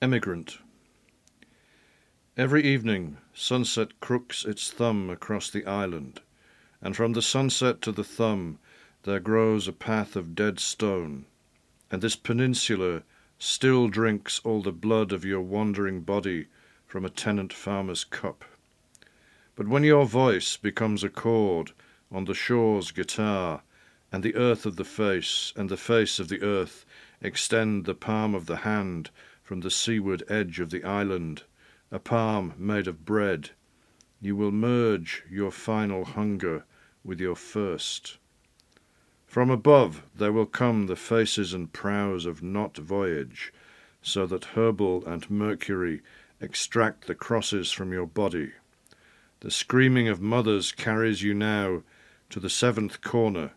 Emigrant. Every evening, sunset crooks its thumb across the island, and from the sunset to the thumb there grows a path of dead stone, and this peninsula still drinks all the blood of your wandering body from a tenant farmer's cup. But when your voice becomes a chord on the shore's guitar, and the earth of the face and the face of the earth extend the palm of the hand from the seaward edge of the island, a palm made of bread, you will merge your final hunger with your first. From above there will come the faces and prows of not voyage, so that Herbal and Mercury extract the crosses from your body. The screaming of mothers carries you now to the seventh corner,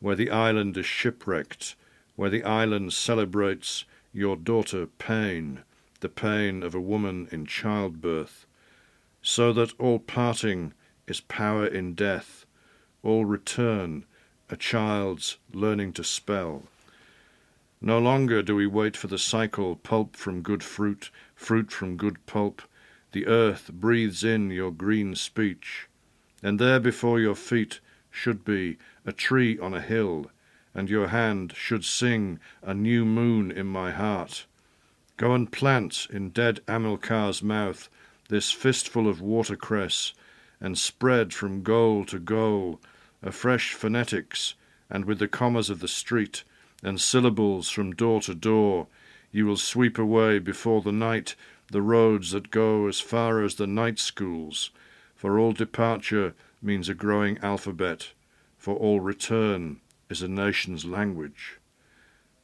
where the island is shipwrecked, where the island celebrates your daughter pain, the pain of a woman in childbirth, so that all parting is power in death, all return a child's learning to spell. No longer do we wait for the cycle, pulp from good fruit, fruit from good pulp. The earth breathes in your green speech, and there before your feet should be a tree on a hill, and your hand should sing a new moon in my heart. Go and plant in dead Amilcar's mouth this fistful of watercress, and spread from goal to goal a fresh phonetics, and with the commas of the street, and syllables from door to door, you will sweep away before the night the roads that go as far as the night schools, for all departure means a growing alphabet, for all return is a nation's language.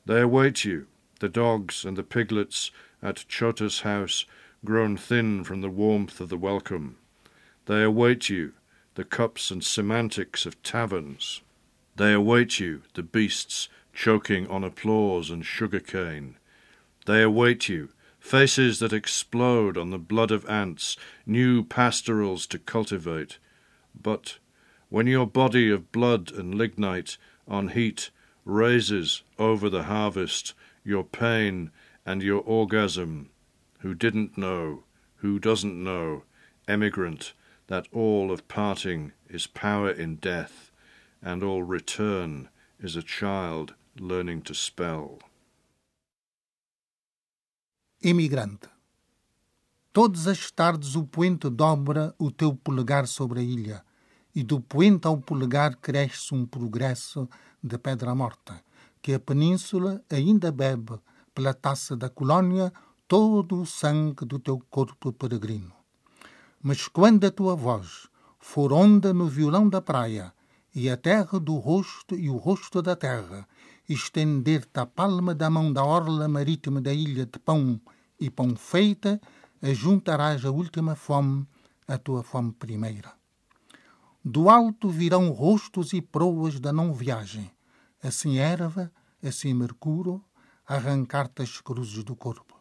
They await you, the dogs and the piglets at Chota's house, grown thin from the warmth of the welcome. They await you, the cups and semantics of taverns. They await you, the beasts choking on applause and sugar cane. They await you, faces that explode on the blood of ants, new pastorals to cultivate. But when your body of blood and lignite on heat raises over the harvest your pain and your orgasm, who didn't know, who doesn't know, emigrant, that all of parting is power in death, and all return is a child learning to spell. Emigrante. Todas as tardes o poente dobra o teu polegar sobre a ilha e do poente ao polegar cresce um progresso de pedra morta, que a península ainda bebe pela taça da colônia todo o sangue do teu corpo peregrino. Mas quando a tua voz for onda no violão da praia e a terra do rosto e o rosto da terra estender-te a palma da mão da orla marítima da ilha de pão e pão feita, ajuntarás a última fome à tua fome primeira. Do alto virão rostos e proas da não viagem, assim erva, assim mercúrio, arrancar-te as cruzes do corpo.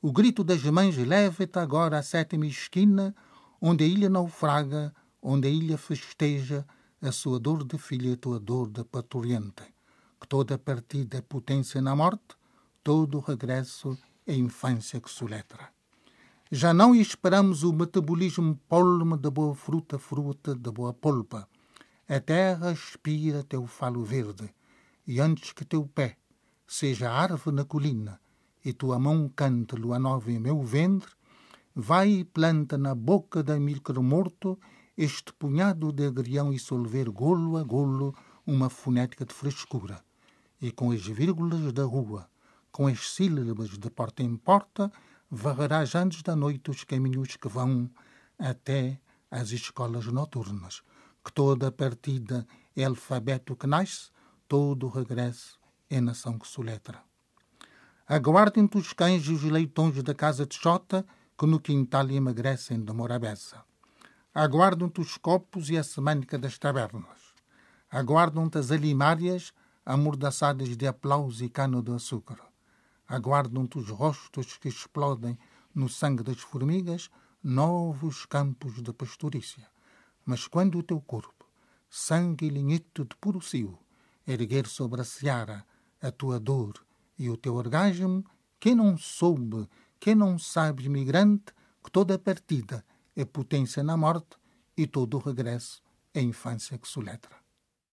O grito das mães leva-te agora à sétima esquina, onde a ilha naufraga, onde a ilha festeja a sua dor de filha a tua dor de parturiente. Que toda partida é potência na morte, todo regresso é infância que soletra. Já não esperamos o metabolismo polme da boa fruta, fruta da boa polpa. A terra aspira teu falo verde, e antes que teu pé seja árvore na colina, e tua mão cante lua nova em meu ventre, vai e planta na boca da milcro morto este punhado de agrião e solver golo a golo uma fonética de frescura. E com as vírgulas da rua, com as sílabas de porta em porta, varrerás antes da noite os caminhos que vão até às escolas noturnas, que toda partida é alfabeto que nasce, todo regresso é nação que soletra. Aguardem-te os cães e os leitões da casa de Xota, que no quintal emagrecem de morabeza. Aguardam-te os copos e a semântica das tabernas. Aguardam-te as alimárias amordaçadas de aplauso e cano de açúcar aguardam-te os rostos que explodem no sangue das formigas novos campos de pastorícia. Mas quando o teu corpo, sangue linhito de puro cio, erguer sobre a seara a tua dor e o teu orgasmo, quem não soube que não sabe, imigrante, que toda partida é potência na morte e todo regresso é infância que soletra.